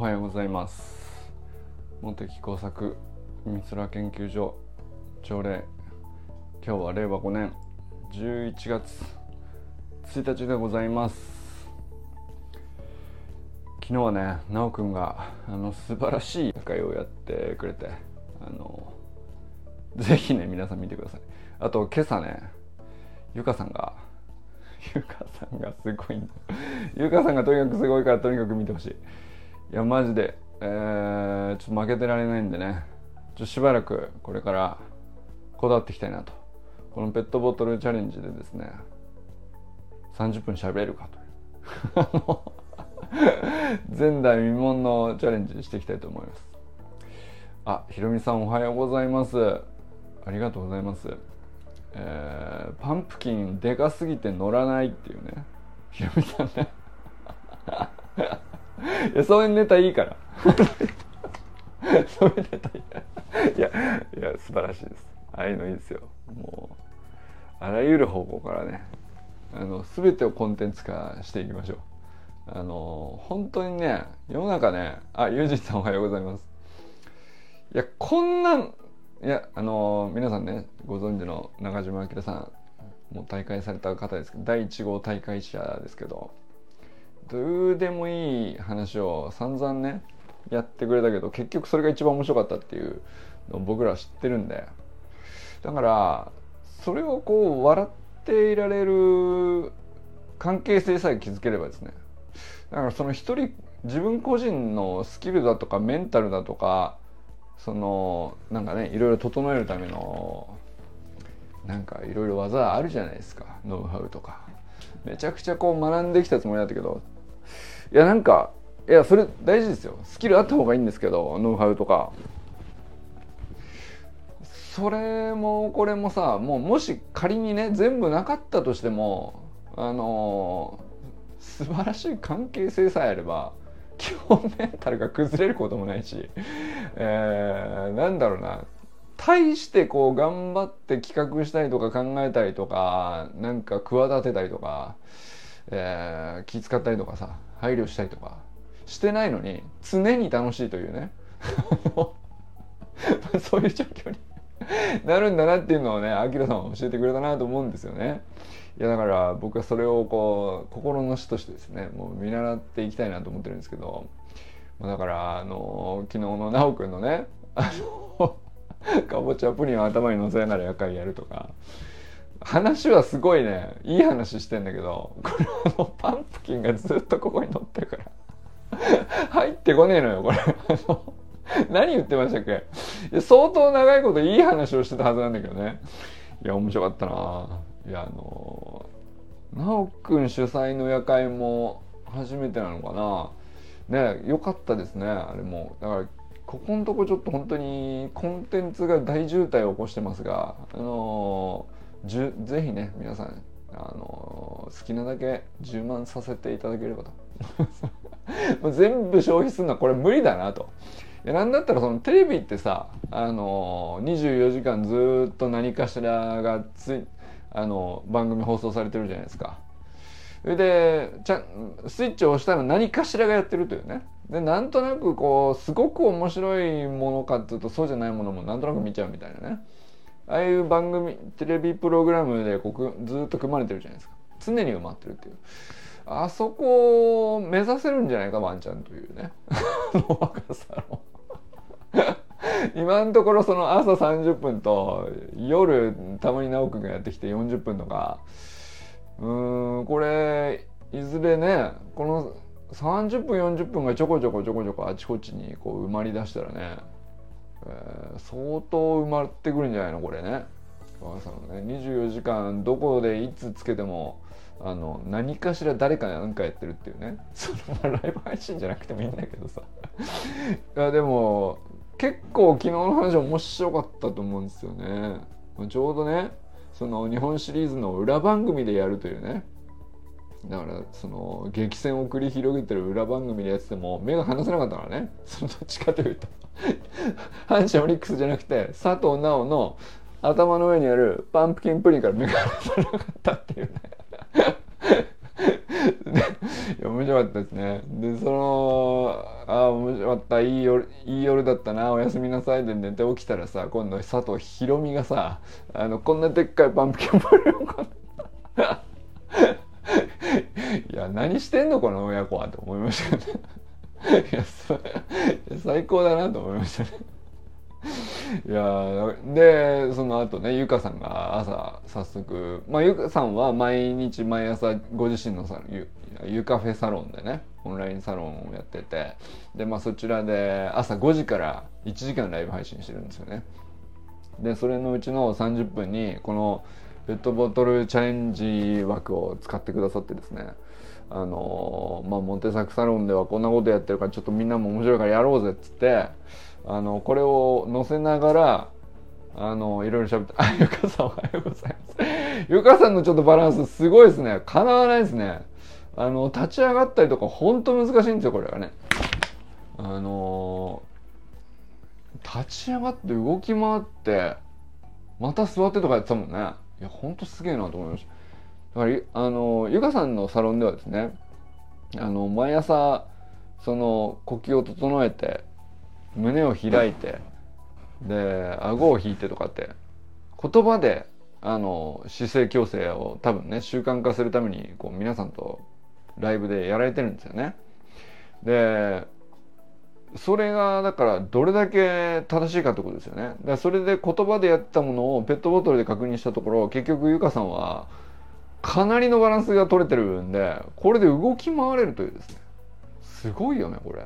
おはようございます。茂木工作美空研究所朝礼今日は令和5年11月1日でございます。昨日はね奈くんがあの素晴らしい会をやってくれてあのぜひね皆さん見てください。あと今朝ねゆかさんが ゆかさんがすごいんだ。ゆかさんがとにかくすごいからとにかく見てほしい。いやマジで。えー、ちょっと負けてられないんでね。ちょしばらくこれからこだわっていきたいなと。このペットボトルチャレンジでですね30分喋れるかという。前代未聞のチャレンジしていきたいと思います。あひろみさんおはようございます。ありがとうございます。えー、パンプキンでかすぎて乗らないっていうね。ひろみさんね。いやそういうネタいいから。そういうネタいい。いやいや素晴らしいです。ああいうのいいですよ。もうあらゆる方向からね。あの全てをコンテンツ化していきましょう。あの本当にね世の中ねあゆうじさんおはようございます。いやこんなんいやあの皆さんねご存知の中島明さんもう大会された方ですけど第1号大会者ですけどどうでもいい話を散々ねやってくれたけど結局それが一番面白かったっていうのを僕らは知ってるんで。だからそれをこう笑っていられる関係性さえ築ければですね。だからその一人自分個人のスキルだとかメンタルだとかそのなんかねいろいろ整えるためのなんかいろいろ技あるじゃないですか。ノウハウとか。めちゃくちゃこう学んできたつもりだったけどいやなんかいやそれ大事ですよ。スキルあった方がいいんですけどノウハウとか。それもこれもさもうもし仮にね全部なかったとしてもあの素晴らしい関係性さえあれば基本メンタルが崩れることもないし、えー、なんだろうな。対してこう頑張って企画したりとか考えたりとかなんか企てたりとか、えー、気遣ったりとかさ。配慮したりとかしてないのに常に楽しいというね そういう状況になるんだなっていうのをねアキラさんは教えてくれたなと思うんですよね。いやだから僕はそれをこう心の師としてですねもう見習っていきたいなと思ってるんですけどだからあの昨日の奈くんのねあのかぼちゃプリンを頭に乗せながら夜会やるとか話はすごいね。いい話してんだけどこれあのパンプキンがずっとここに乗ってるから。入ってこねえのよこれ。何言ってましたっけ。相当長いこといい話をしてたはずなんだけどね。いや面白かったな。いやあの奈くん主催の夜会も初めてなのかな。ね良かったですねあれも。だからここのとこちょっと本当にコンテンツが大渋滞を起こしてますがあのじゅぜひね皆さんあの好きなだけ充満させていただければと もう全部消費するのはこれ無理だなと。いやなんだったらそのテレビってさあの24時間ずっと何かしらがつあの番組放送されてるじゃないですか。それでちゃスイッチを押したら何かしらがやってるというね。でなんとなくこうすごく面白いものかっていうとそうじゃないものもなんとなく見ちゃうみたいなね。ああいう番組テレビプログラムでこうずっと組まれてるじゃないですか。常に埋まってるっていう。あそこを目指せるんじゃないかワンちゃんというね。若さの。今のところその朝30分と夜たまに直くんがやってきて40分とかうんこれいずれねこの30分40分がちょこちょこちょこちょこあちこちにこう埋まりだしたらね、えー、相当埋まってくるんじゃないのこれね。さんね24時間どこでいつつけてもあの何かしら誰か何かやってるっていうね。そのライブ配信じゃなくてもいいんだけどさ。いやでも結構昨日の話面白かったと思うんですよね。ちょうどねその日本シリーズの裏番組でやるというね。だからその激戦を繰り広げてる裏番組でやってても目が離せなかったからね。そのどっちかというと。阪神オリックスじゃなくて佐藤直の頭の上にあるパンプキンプリンから目が離せなかったっていうね。いや面白かったですね。でそのあ面白かった。いい夜いい夜だったな。おやすみなさい。で寝て起きたらさ今度佐藤ひろみがさあのこんなでっかいパンプキンボールをいや何してんのこの親子はと思いましたけどね。いや最高だなと思いましたね。いやでその後ねゆかさんが朝早速まあゆかさんは毎日毎朝ご自身のさゆゆかフェサロンでねオンラインサロンをやっててでまあそちらで朝5時から1時間ライブ配信してるんですよね。でそれのうちの30分にこのペットボトルチャレンジ枠を使ってくださってですねあのまあモテサクサロンではこんなことやってるからちょっとみんなも面白いからやろうぜっつってあのこれを載せながらあのいろいろ喋ってあゆかさんおはようございます。ゆかさんのちょっとバランスすごいですね。かなわないですね。あの立ち上がったりとかほんと難しいんですよこれはね。あの立ち上がって動き回ってまた座ってとかやってたもんね。いやほんとすげえなと思いました。だからあのゆかさんのサロンではですねあの毎朝その呼吸を整えて胸を開いてで顎を引いてとかって言葉であの姿勢矯正を多分ね習慣化するためにこう皆さんとライブでやられてるんですよね。でそれがだからどれだけ正しいかってことですよね。だそれで言葉でやったものをペットボトルで確認したところ結局ゆかさんはかなりのバランスが取れてるんでこれで動き回れるというですね。すごいよねこれ。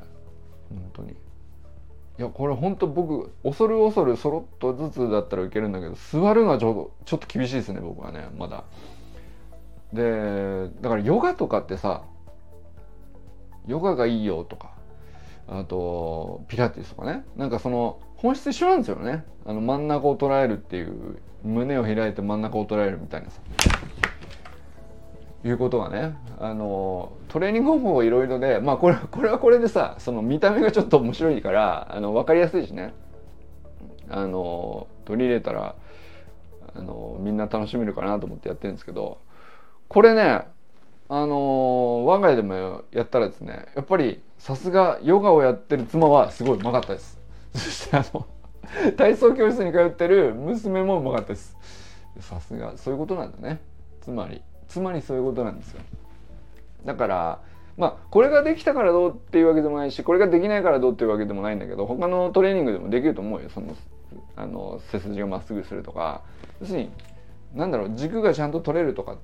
本当に。いやこれほんと僕恐る恐るそろっとずつだったらいけるんだけど座るのはちょっとちょっと厳しいですね僕はねまだ。でだからヨガとかってさヨガがいいよとかあとピラティスとかね。なんかその本質一緒なんですよね。あの真ん中を捉えるっていう胸を開いて真ん中を捉えるみたいなさ。いうことがねあのトレーニング方法いろいろでまあこれこれはこれでさその見た目がちょっと面白いからあの分かりやすいしね。あの取り入れたらあのみんな楽しめるかなと思ってやってるんですけどこれねあの我が家でもやったらですねやっぱりさすがヨガをやってる妻はすごいうまかったです。そしてあの体操教室に通ってる娘もうまかったです。さすがそういうことなんだね。つまりつまりそういうことなんですよ。だからまあこれができたからどうっていうわけでもないしこれができないからどうっていうわけでもないんだけど他のトレーニングでもできると思うよ。そのあの背筋がまっすぐするとか。要するになんだろう軸がちゃんと取れるとか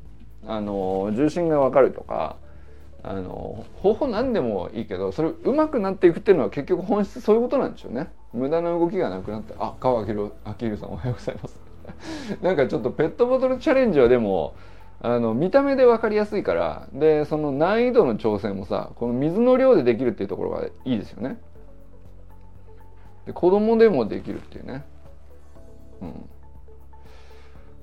あの重心が分かるとかあの方法何でもいいけどそれ上手くなっていくっていうのは結局本質そういうことなんでしょうね。無駄な動きがなくなってあ川明宏さんおはようございます。なんかちょっとペットボトルチャレンジはでもあの見た目で分かりやすいからでその難易度の調整もさこの水の量でできるっていうところがいいですよね。で子供でもできるっていうね。うん。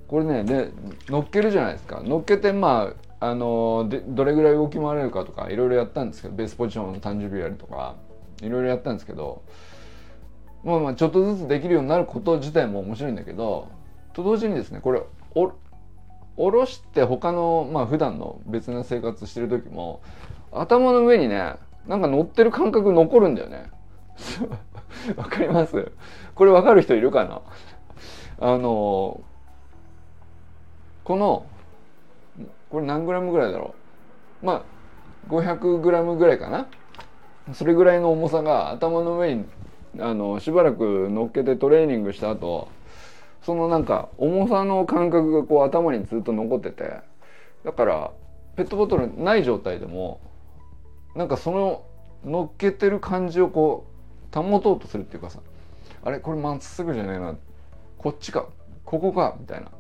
これねで乗っけるじゃないですか。乗っけてまああのでどれぐらい動き回れるかとかいろいろやったんですけどベースポジションの誕生日やるとかいろいろやったんですけどまあまあちょっとずつできるようになること自体も面白いんだけどと同時にですねこれお下ろして他のまあ普段の別な生活してる時も頭の上にねなんか乗ってる感覚残るんだよね。わかります？これわかる人いるかな？あのこのこれ何グラムぐらいだろう？まあ500グラムぐらいかな？それぐらいの重さが頭の上にあのしばらく乗っけてトレーニングした後そのなんか重さの感覚がこう頭にずっと残っててだからペットボトルない状態でもなんかその乗っけてる感じをこう保とうとするっていうかさあれこれまっすぐじゃないなこっちかここかみたいな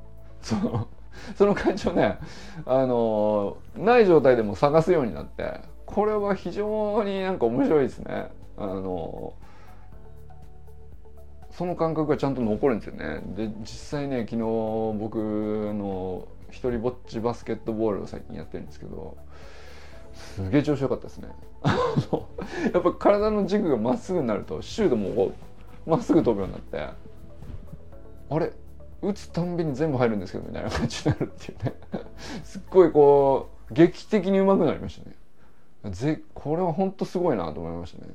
その その感じをねあのない状態でも探すようになってこれは非常になんか面白いですね。あのその感覚がちゃんと残るんですよね。で実際ね昨日僕の一人ぼっちバスケットボールを最近やってるんですけどすげえ調子良かったですね。やっぱ体の軸がまっすぐになるとシュートもまっすぐ飛ぶようになってあれ打つたんびに全部入るんですけどみたいな感じになるっていうねすっごいこう劇的に上手くなりましたねぜこれは本当すごいなと思いましたね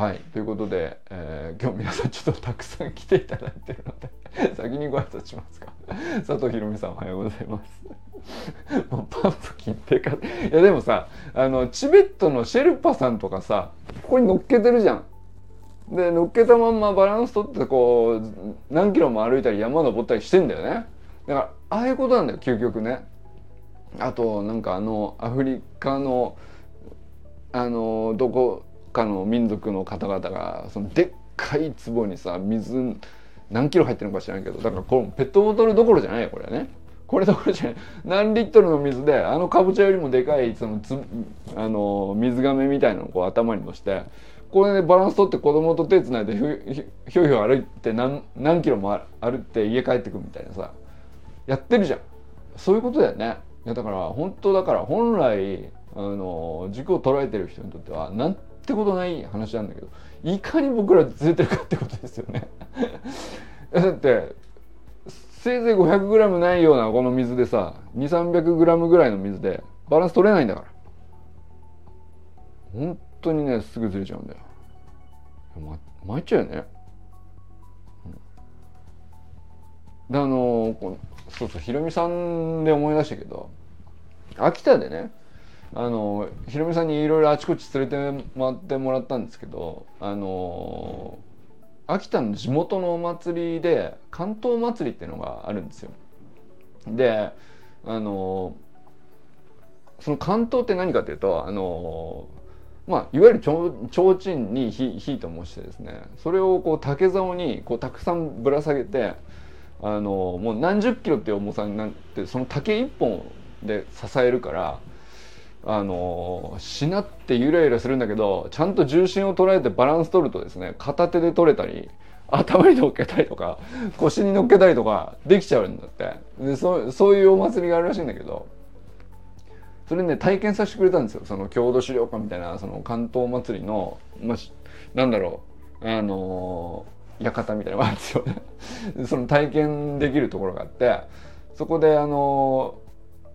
はい。ということで、えー、今日皆さんちょっとたくさん来ていただいてるので 先にご挨拶しますか。佐藤ひろみさんおはようございます。もうパンプキンってかいやでもさあのチベットのシェルパさんとかさここに乗っけてるじゃん。で乗っけたまんまバランス取ってこう何キロも歩いたり山登ったりしてんだよね。だからああいうことなんだよ究極ね。あとなんかあのアフリカのあのどこかの民族の方々がそのでっかい壺にさ水何キロ入ってるのか知らんけどだからこれペットボトルどころじゃないよこれね。これどころじゃない。何リットルの水であのかぼちゃよりもでかいそのつあの水がめみたいなのをこう頭にのしてこれでバランス取って子供と手つないでひょひょひょ歩いて何何キロも歩って家帰ってくみたいなさやってるじゃん。そういうことだよね。いやだから本当だから本来あの軸を捉えてる人にとってはなんってことない話なんだけどいかに僕らずれてるかってことですよね。だってせいぜい 500g ないようなこの水でさ 2300g ぐらいの水でバランス取れないんだから。本当にねすぐずれちゃうんだよ。ま参っちゃうよね、であのそうそうひろみさんで思い出したけど秋田でねあのひろみさんにいろいろあちこち連れて回ってもらったんですけどあの秋田の地元のお祭りで関東祭りっていうのがあるんですよ。であのその関東って何かっていうとあのまあ、いわゆるちょ提灯に火火と申してですねそれをこう竹竿にこうたくさんぶら下げてあのもう何十キロっていう重さになってその竹一本で支えるからあのしなってゆらゆらするんだけどちゃんと重心を捉えてバランス取るとですね片手で取れたり頭に乗っけたりとか腰に乗っけたりとかできちゃうんだって。でそそういうお祭りがあるらしいんだけどそれね体験させてくれたんですよ。その郷土資料館みたいなその関東祭りの、まあ、なんだろうあの館みたいなのがあるんですよね。その体験できるところがあってそこであの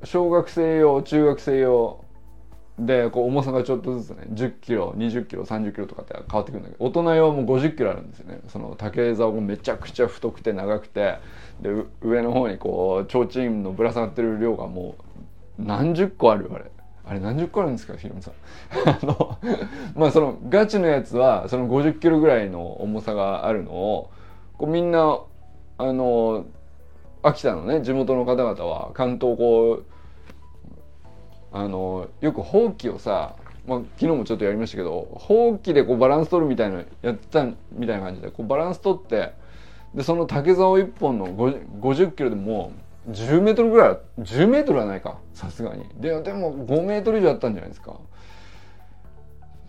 小学生用中学生用でこう重さがちょっとずつね1 0キロ2 0キロ3 0キロとかって変わってくるんだけど大人用も5 0キロあるんですよね。その竹竿もめちゃくちゃ太くて長くてで上の方にこう提灯のぶら下がってる量がもう何十個あるあれ。あれ何十個あるんですかひろみさん。あのまあそのガチのやつはその5 0キロぐらいの重さがあるのをこうみんなあの秋田のね地元の方々は関東こうあのよくほうきをさ、まあ、昨日もちょっとやりましたけどほうきでこうバランス取るみたいなやってたみたいな感じでこうバランス取ってでその竹竿一本の50キロでも10メートルぐらい10メートルはないかさすがに。ででも5メートル以上あったんじゃないですか。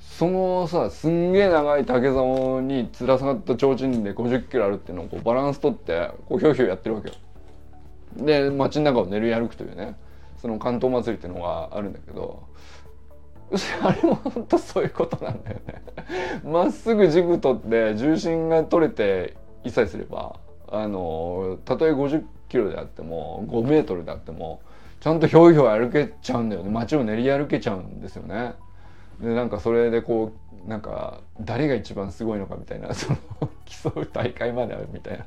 そのさすんげえ長い竹竿につらさがった提灯で50キロあるっていうのをこうバランス取ってこうひょひょやってるわけよ。で街の中を練り歩くというね。その関東祭りっていうのがあるんだけど あれも本当そういうことなんだよね まっすぐ軸取って重心が取れて一切すればあのたとえ50キロであっても5メートルであってもちゃんとひょいひょい歩けちゃうんだよね街を練り歩けちゃうんですよね。でなんかそれでこうなんか誰が一番すごいのかみたいなその競う大会まであるみたいな。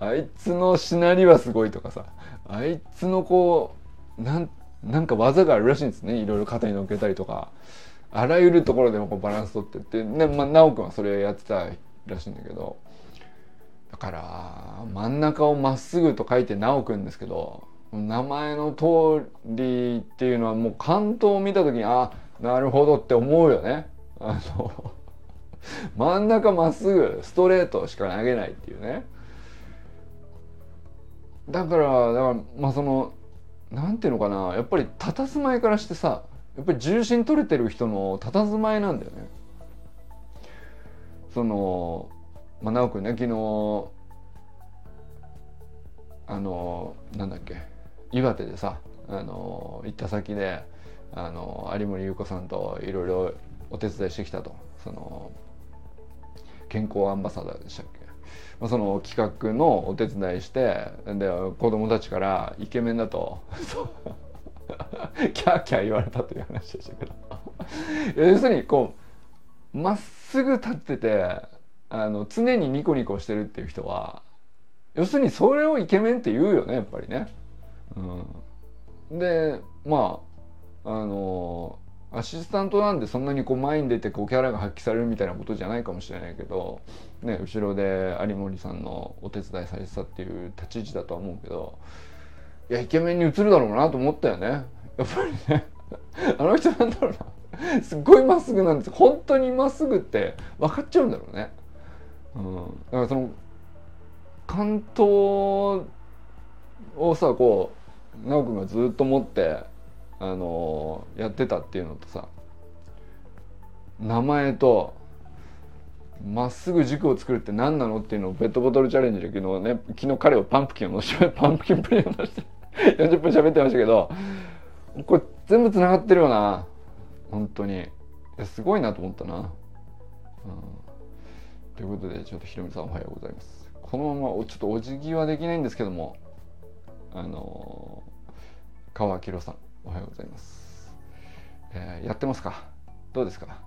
あいつのしなりはすごいとかさ。あいつのこうなんなんか技があるらしいんですね。いろいろ肩に乗っけたりとか。あらゆるところでもこうバランス取ってって。ね、まあ、直くんはそれやってたらしいんだけど。だから真ん中をまっすぐと書いて直くんですけど名前の通りっていうのはもう関東を見た時にあなるほどって思うよね。あの 真ん中まっすぐストレートしか投げないっていうね。だからだからまあそのなんていうのかなやっぱり佇まいからしてさやっぱり重心取れてる人の佇まいなんだよね。そのまあ直くんね昨日あのなんだっけ岩手でさあの行った先であの有森裕子さんといろいろお手伝いしてきたとその健康アンバサダーでしたっけ？まあ、その企画のお手伝いしてで子供たちからイケメンだと キャーキャー言われたという話でしたけど。要するにこうまっすぐ立っててあの常にニコニコしてるっていう人は要するにそれをイケメンって言うよねやっぱりね。うん、でまああのアシスタントなんでそんなにこう前に出てこうキャラが発揮されるみたいなことじゃないかもしれないけど、ね、後ろで有森さんのお手伝いされてたっていう立ち位置だとは思うけどいやイケメンに映るだろうなと思ったよね。やっぱりね。あの人なんだろうな。すっごいまっすぐなんです。本当にまっすぐって分かっちゃうんだろうね。うん、だからその関東をさこう奈くんがずっと持ってあの、やってたっていうのとさ名前とまっすぐ軸を作るって何なのっていうのをペットボトルチャレンジで昨日ね昨日彼をパンプキンをのし パンプキンプレイをのして 40分喋ってましたけどこれ全部つながってるよな。本当に。すごいなと思ったな、うん、ということでちょっとひろみさんおはようございます。このままちょっとお辞儀はできないんですけどもあのー、川明さん。おはようございます、えー、やってますか？どうですか？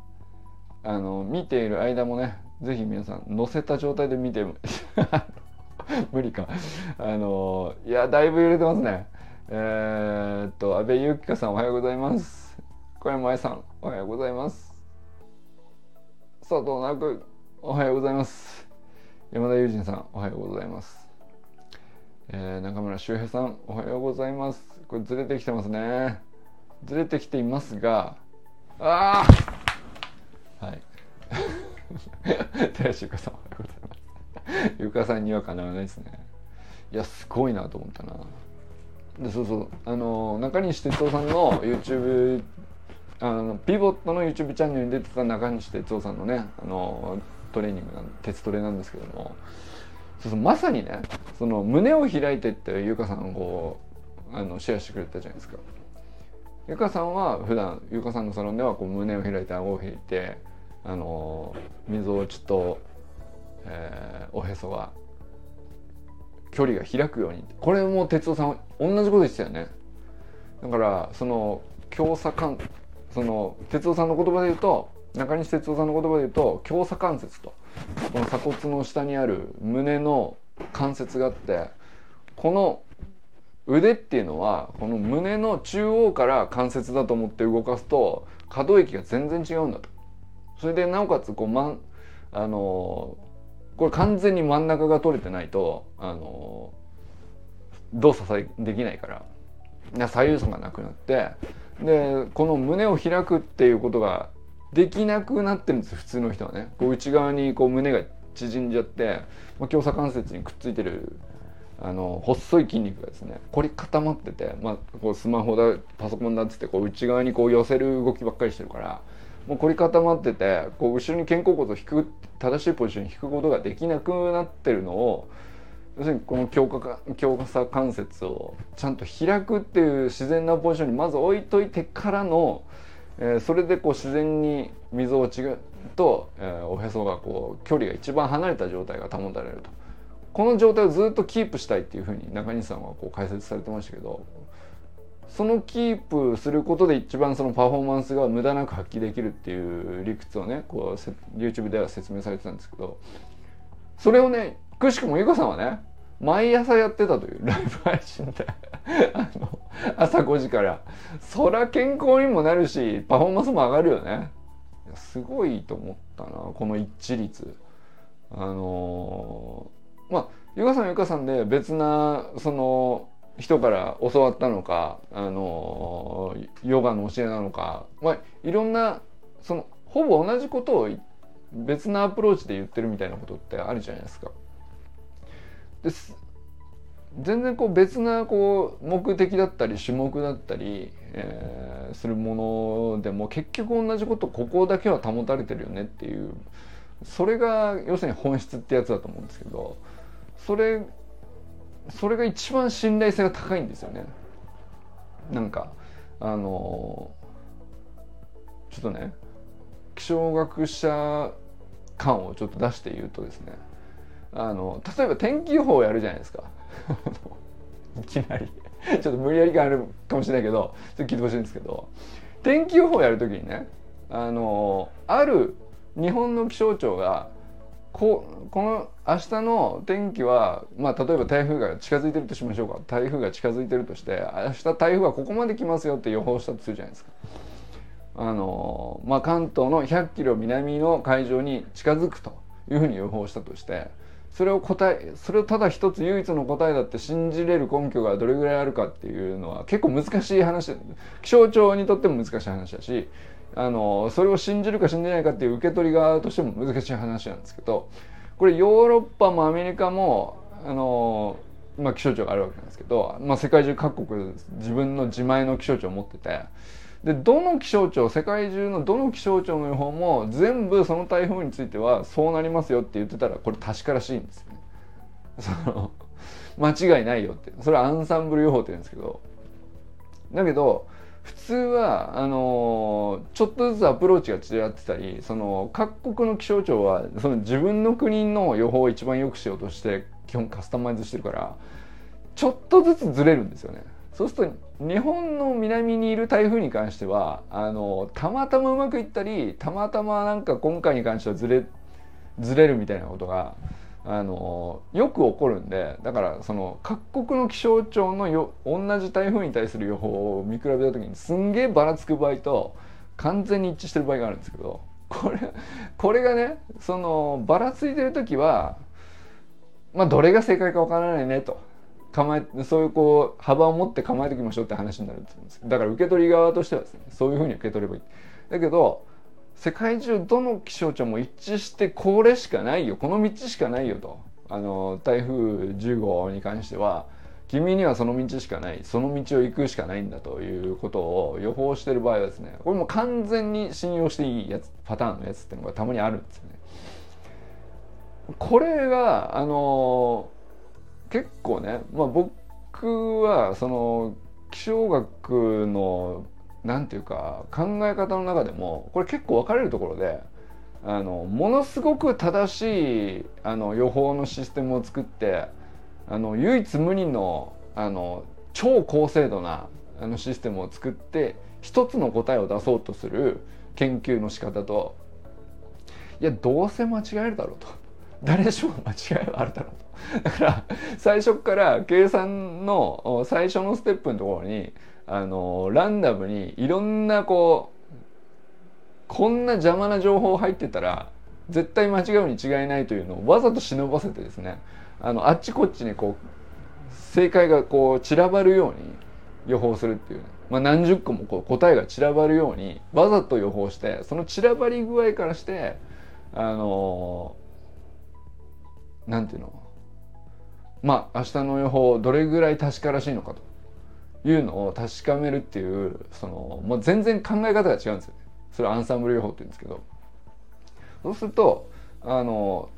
あの見ている間もねぜひ皆さん乗せた状態で見て 無理か。あのいやだいぶ揺れてますね。えー、っと安倍ゆきかさんおはようございます。小山愛さんおはようございます。佐藤なくおはようございます。山田友人さんおはようございます。えー、中村修平さんおはようございます。これずれてきてますね。ずれてきていますがああはい。寺師ゆかさんおはようございます。ゆかさんにはかなわないですね。いやすごいなと思ったな。でそうそう。あの中西哲夫さんの YouTube あのピボットの YouTube チャンネルに出てた中西哲夫さんのねあのトレーニングなん鉄トレなんですけども。そうそうまさにねその胸を開いてってゆかさんこうあのシェアしてくれたじゃないですか。ゆかさんは普段ゆかさんのサロンではこう胸を開いて顎を引いてあのみぞおちと、えー、おへそが距離が開くようにこれも哲夫さん同じことでしたよねだからその強差関その哲夫さんの言葉で言うと中西哲夫さんの言葉で言うと強鎖関節とこの鎖骨の下にある胸の関節があってこの腕っていうのはこの胸の中央から関節だと思って動かすと可動域が全然違うんだと。それでなおかつこう、ま、あのこれ完全に真ん中が取れてないとあの動作できないから左右差がなくなってでこの胸を開くっていうことができなくなってるんです普通の人はね。こう内側にこう胸が縮んじゃって、まあ、強鎖関節にくっついてるあの細い筋肉がですね凝り固まってて、まあ、こうスマホだパソコンだっつってこう内側にこう寄せる動きばっかりしてるからもう凝り固まっててこう後ろに肩甲骨を引く正しいポジションに引くことができなくなってるのを要するにこの強化強化鎖関節をちゃんと開くっていう自然なポジションにまず置いといてからのえ、それでこう自然に水落ちと、え、おへそがこう距離が一番離れた状態が保たれると。この状態をずっとキープしたいっていうふうに中西さんはこう解説されてましたけどそのキープすることで一番そのパフォーマンスが無駄なく発揮できるっていう理屈をねこう YouTube では説明されてたんですけどそれをねくしくもゆかさんはね毎朝やってたという。ライブ配信で。あの朝5時から。そりゃ健康にもなるしパフォーマンスも上がるよね。すごいと思ったなこの一致率。あのー、まあゆかさんゆかさんで別なその人から教わったのかあのー、ヨガの教えなのか。まあいろんなそのほぼ同じことを別なアプローチで言ってるみたいなことってあるじゃないですか。で全然こう別なこう目的だったり種目だったり、えー、するものでも結局同じことここだけは保たれてるよねっていうそれが要するに本質ってやつだと思うんですけどそれそれが一番信頼性が高いんですよね。なんかあのちょっとね気象学者感をちょっと出して言うとですねあの例えば天気予報をやるじゃないですか。いきなり。ちょっと無理やり感あるかもしれないけどちょっと聞いてほしいんですけど。天気予報をやるときにねあのある日本の気象庁がここの明日の天気は、まあ、例えば台風が近づいてるとしましょうか。台風が近づいてるとして明日台風はここまで来ますよって予報したとするじゃないですか。あのまあ、関東の100キロ南の海上に近づくというふうに予報したとしてそれを答えそれをただ一つ唯一の答えだって信じれる根拠がどれぐらいあるかっていうのは結構難しい話。気象庁にとっても難しい話だしあのそれを信じるか信じないかっていう受け取り側としても難しい話なんですけどこれヨーロッパもアメリカもあの、まあ、気象庁があるわけなんですけど、まあ、世界中各国自分の自前の気象庁を持っててでどの気象庁世界中のどの気象庁の予報も全部その台風についてはそうなりますよって言ってたらこれ確からしいんですよね。その間違いないよってそれはアンサンブル予報って言うんですけどだけど普通はあのちょっとずつアプローチが違ってたりその各国の気象庁はその自分の国の予報を一番良くしようとして基本カスタマイズしてるからちょっとずつずれるんですよね。そうすると日本の南にいる台風に関してはあのたまたまうまくいったりたまたまなんか今回に関してはずれずれるみたいなことがあのよく起こるんでだからその各国の気象庁のよ同じ台風に対する予報を見比べた時にすんげえばらつく場合と完全に一致してる場合があるんですけどこれこれがねそのばらついてる時はまあどれが正解かわからないねと。構えそういうこう幅を持って構えておきましょうって話になると思うんです。だから受け取り側としてはですねそういうふうに受け取ればいい。だけど世界中どの気象庁も一致してこれしかないよ。この道しかないよと。あの台風10号に関しては君にはその道しかない。その道を行くしかないんだということを予報してる場合はですねこれも完全に信用していいやつパターンのやつっていうのがたまにあるんですよね。これがあの結構ね、まあ、僕はその気象学のなんていうか考え方の中でもこれ結構分かれるところであのものすごく正しいあの予報のシステムを作ってあの唯一無二のあの超高精度なあのシステムを作って一つの答えを出そうとする研究の仕方といやどうせ間違えるだろうと。誰しも間違いはあるだろうとだから最初から計算の最初のステップのところにあのランダムにいろんなこうこんな邪魔な情報入ってたら絶対間違うに違いないというのをわざと忍ばせてですねあのあっちこっちにこう正解がこう散らばるように予報するっていう、ね。まあ、何十個もこう答えが散らばるようにわざと予報してその散らばり具合からしてあのなんていうの？まあ明日の予報どれぐらい確からしいのかというのを確かめるっていうそのもう全然考え方が違うんですよね。それアンサンブル予報って言うんですけど。そうするとあの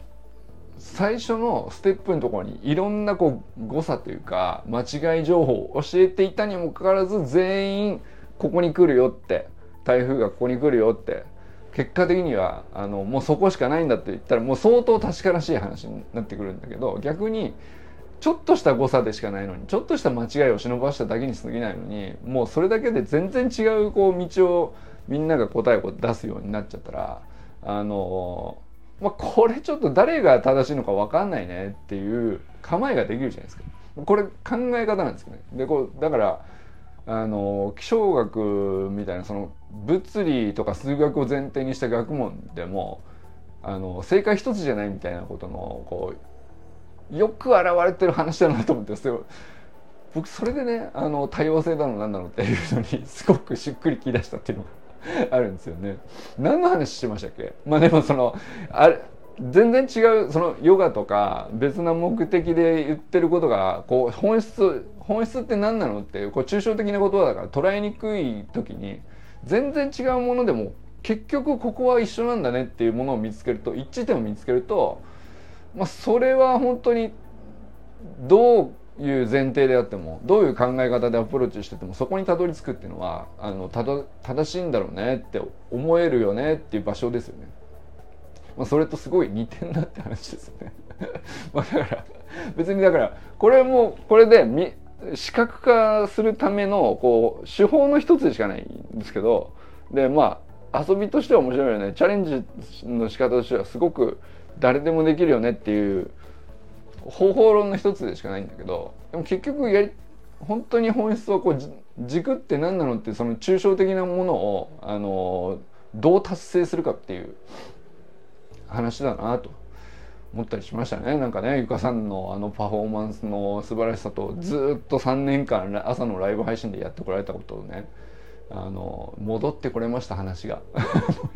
最初のステップのところにいろんなこう誤差というか間違い情報を教えていたにもかかわらず全員ここに来るよって台風がここに来るよって結果的にはあのもうそこしかないんだって言ったらもう相当確からしい話になってくるんだけど逆にちょっとした誤差でしかないのにちょっとした間違いを忍ばしただけに過ぎないのにもうそれだけで全然違うこう道をみんなが答えを出すようになっちゃったらあのまあこれちょっと誰が正しいのか分かんないねっていう構えができるじゃないですか。これ考え方なんですよね。でこうだからあの気象学みたいなその物理とか数学を前提にした学問でもあの正解一つじゃないみたいなことのこうよく現れてる話だなと思って僕それでねあの多様性だのなんだろうっていうのに すごくしっくりきだしたっていうのが あるんですよね。何の話しましたっけ？まあでもそのあれ全然違うそのヨガとか別な目的で言ってることがこう本質本質って何なのっていうこう抽象的な言葉だから捉えにくい時に全然違うものでも結局ここは一緒なんだねっていうものを見つけると一致点を見つけるとまあ、それは本当にどういう前提であってもどういう考え方でアプローチしててもそこにたどり着くっていうのはあのたど正しいんだろうねって思えるよねっていう場所ですよね。まあ、それとすごい似てんなって話ですね。まあだから別にだからこれもこれで視覚化するためのこう手法の一つでしかないんですけどでまあ遊びとしては面白いよね。チャレンジの仕方としてはすごく誰でもできるよねっていう方法論の一つでしかないんだけどでも結局やり本当に本質をこう軸って何なのってその抽象的なものをあのどう達成するかっていう話だなと。思ったりしましたね。なんかねゆかさんのあのパフォーマンスの素晴らしさとずっと3年間朝のライブ配信でやってこられたことをねあの戻ってこれました話が。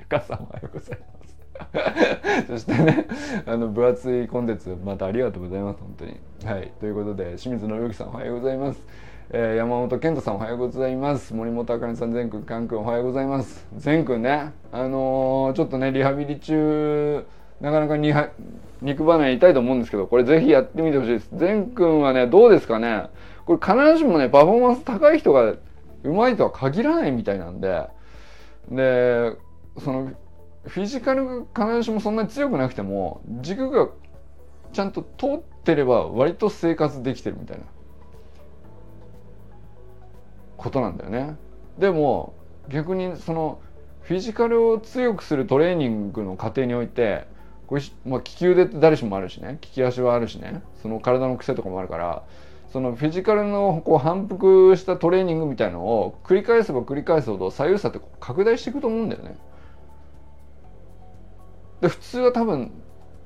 ゆかさんおはようございます。そしてねあの分厚いコンテンツまたありがとうございます本当に。はい。ということで清水信之さんおはようございます。えー、山本健太さんおはようございます。森本あかねさん善くんかんくんおはようございます。善くんねあのー、ちょっとねリハビリ中なかなかに肉離れ痛いと思うんですけどこれぜひやってみてほしいです。善くんはねどうですかね？これ必ずしもねパフォーマンス高い人がうまいとは限らないみたいなんででそのフィジカルが必ずしもそんなに強くなくても軸がちゃんと通ってれば割と生活できてるみたいな。ことなんだよね。でも逆にそのフィジカルを強くするトレーニングの過程においてこれ、まあ、利き腕って誰しもあるしね。利き足はあるしね。その体の癖とかもあるからそのフィジカルのこう反復したトレーニングみたいのを繰り返せば繰り返すほど左右差って拡大していくと思うんだよね。で普通は多分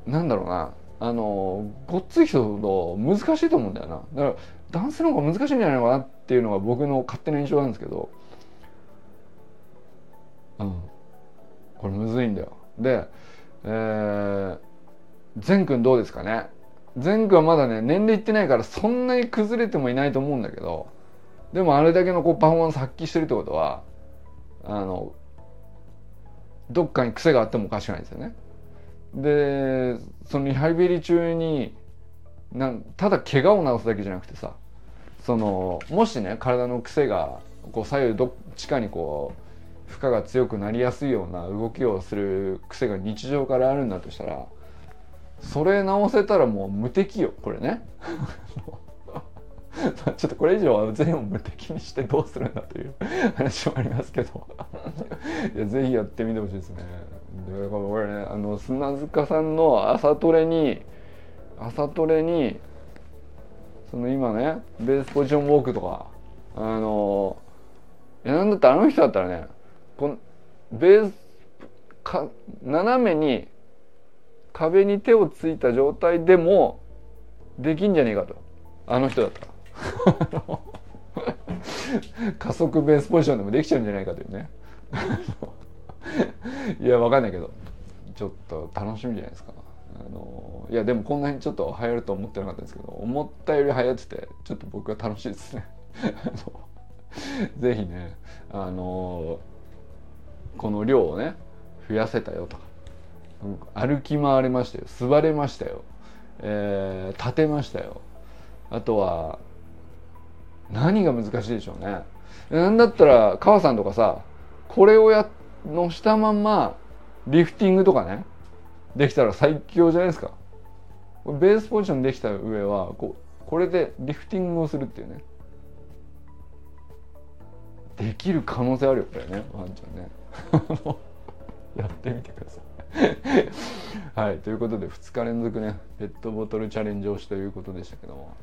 なんだろうな。あのごっつい人ほど難しいと思うんだよな。だから男性の方が難しいんじゃないのかなっていうのが僕の勝手な印象なんですけど。うん。これむずいんだよ。でえー、善くんどうですかね？善くんはまだね年齢いってないからそんなに崩れてもいないと思うんだけどでもあれだけのこうパフォーマンス発揮してるってことはあのどっかに癖があってもおかしくないですよね。でそのリハビリ中になんただ怪我を治すだけじゃなくてさそのもしね体の癖がこう左右どっちかにこう負荷が強くなりやすいような動きをする癖が日常からあるんだとしたらそれ直せたらもう無敵よこれね。ちょっとこれ以上は全部無敵にしてどうするんだという話もありますけど。いやぜひやってみてほしいですね。だから俺ねあの砂塚さんの朝トレに朝トレにその今ねベースポジションウォークとかあのいやなんだったあの人だったらねこのベースか斜めに壁に手をついた状態でもできんじゃねえかと。あの人だったら。加速ベースポジションでもできちゃうんじゃないかというね。いやわかんないけどちょっと楽しみじゃないですか。あのいやでもこんなにちょっと流行ると思ってなかったんですけど思ったより流行っててちょっと僕は楽しいですね。ぜひねあのこの量をね増やせたよとか歩き回れましたよ。座れましたよ、えー、立てましたよ。あとは何が難しいでしょうね。なんだったら母さんとかさこれをやのしたまんまリフティングとかねできたら最強じゃないですか。ベースポジションできた上はこうこれでリフティングをするっていうね。できる可能性あるよこれねワンちゃんね。やってみてください。はいということで2日連続ねペットボトルチャレンジをしということでしたけども。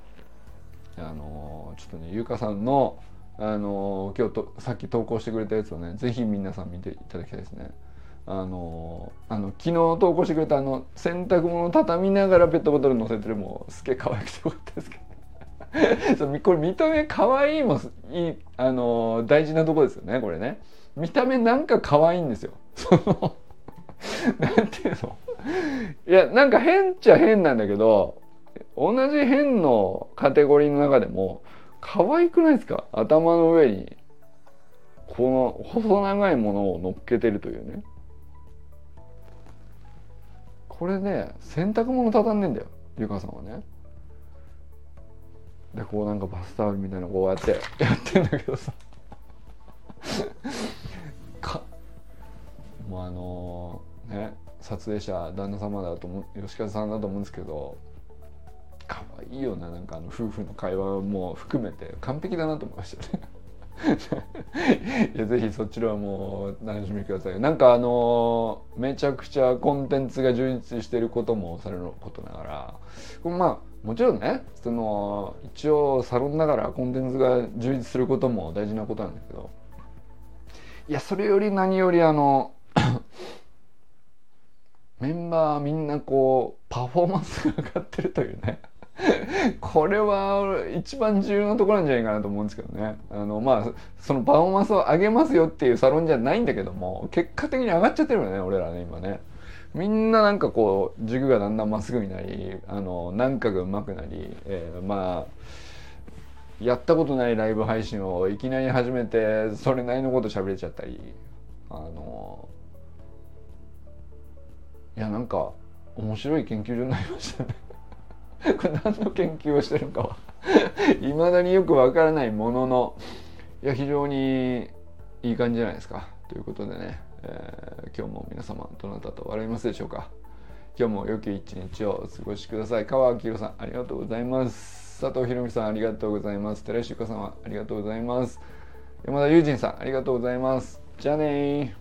あのー、ちょっとねゆうかさんのあのー、今日とさっき投稿してくれたやつをね是非皆さん見ていただきたいですね。あのあの昨日投稿してくれたあの洗濯物を畳みながらペットボトル乗せてるもすげえ可愛くてよかったですけど。これ見た目可愛いもいいあの大事なとこですよねこれね。見た目なんか可愛いんですよ。そのなんていうの？いやなんか変っちゃ変なんだけど同じ変のカテゴリーの中でも可愛くないですか？頭の上にこの細長いものを乗っけてるというね。これね洗濯物畳んでんだよゆかさんはね。でこうなんかバスタオルみたいなこうやってやってんだけどさ。もうあの、ね撮影者旦那様だと思吉川さんだと思うんですけど可愛いよななんかあの夫婦の会話も含めて完璧だなと思いましたね。いやぜひそちらも楽しみください。なんかあのめちゃくちゃコンテンツが充実していることもされることながらまあもちろんねその一応サロンながらコンテンツが充実することも大事なことなんだけどいやそれより何よりあのメンバーみんなこうパフォーマンスが上がってるというね。これは一番重要なところなんじゃないかなと思うんですけどね。あのまあそのパフォーマンスを上げますよっていうサロンじゃないんだけども結果的に上がっちゃってるよね俺らね今ね。みんななんかこう軸がだんだんまっすぐになりあのなんかが上手くなり、えー、まあやったことないライブ配信をいきなり始めてそれなりのこと喋れちゃったりあのいやなんか面白い研究所になりましたね。これ何の研究をしてるのかは。いまだによくわからないものの。いや非常にいい感じじゃないですか。ということでね、えー、今日も皆様どなたと笑いますでしょうか。今日も良き一日をお過ごしください。川明宏さんありがとうございます。佐藤博美さんありがとうございます。寺石ゆかさんはありがとうございます。山田友人さんありがとうございます。じゃあね